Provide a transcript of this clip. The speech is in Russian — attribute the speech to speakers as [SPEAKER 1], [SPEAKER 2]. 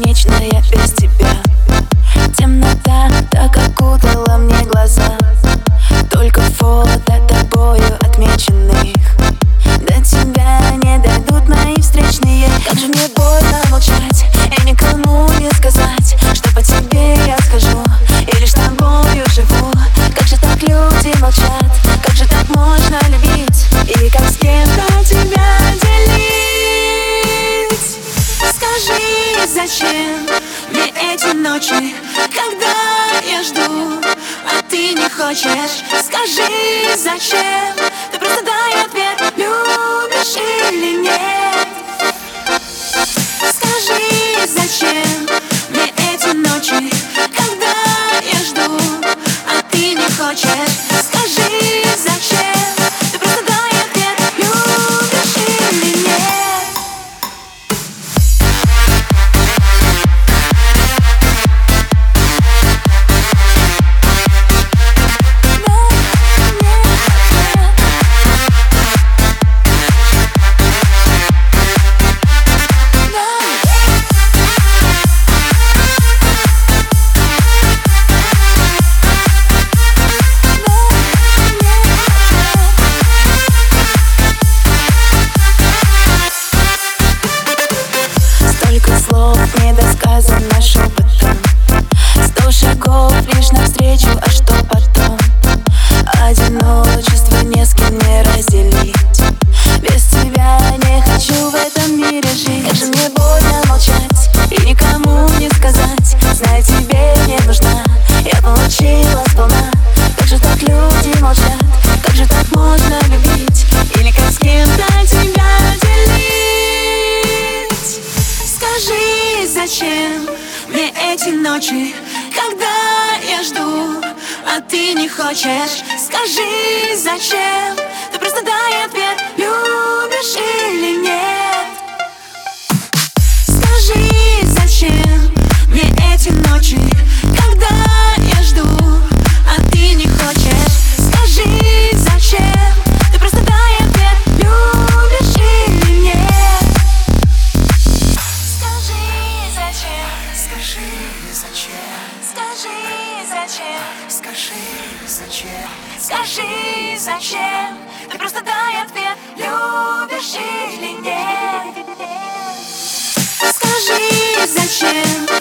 [SPEAKER 1] бесконечная без тебя. Темнота так когда я жду, а ты не хочешь Скажи, зачем? Ты просто дай ответ Одиночество не с кем не разделить. Без тебя не хочу в этом мире жить. Как же мне больно молчать и никому не сказать. Знаю, тебе не нужна, я получила сполна. Как же так люди молчат, как же так можно любить? Или как с кем-то тебя делить? Скажи, зачем мне эти ночи, когда я жду, а ты не хочешь? Скажи, зачем? Ты просто дай ответ, любишь или нет?
[SPEAKER 2] Скажи, зачем?
[SPEAKER 1] Скажи, зачем? Ты просто дай ответ, любишь или нет? Скажи, зачем?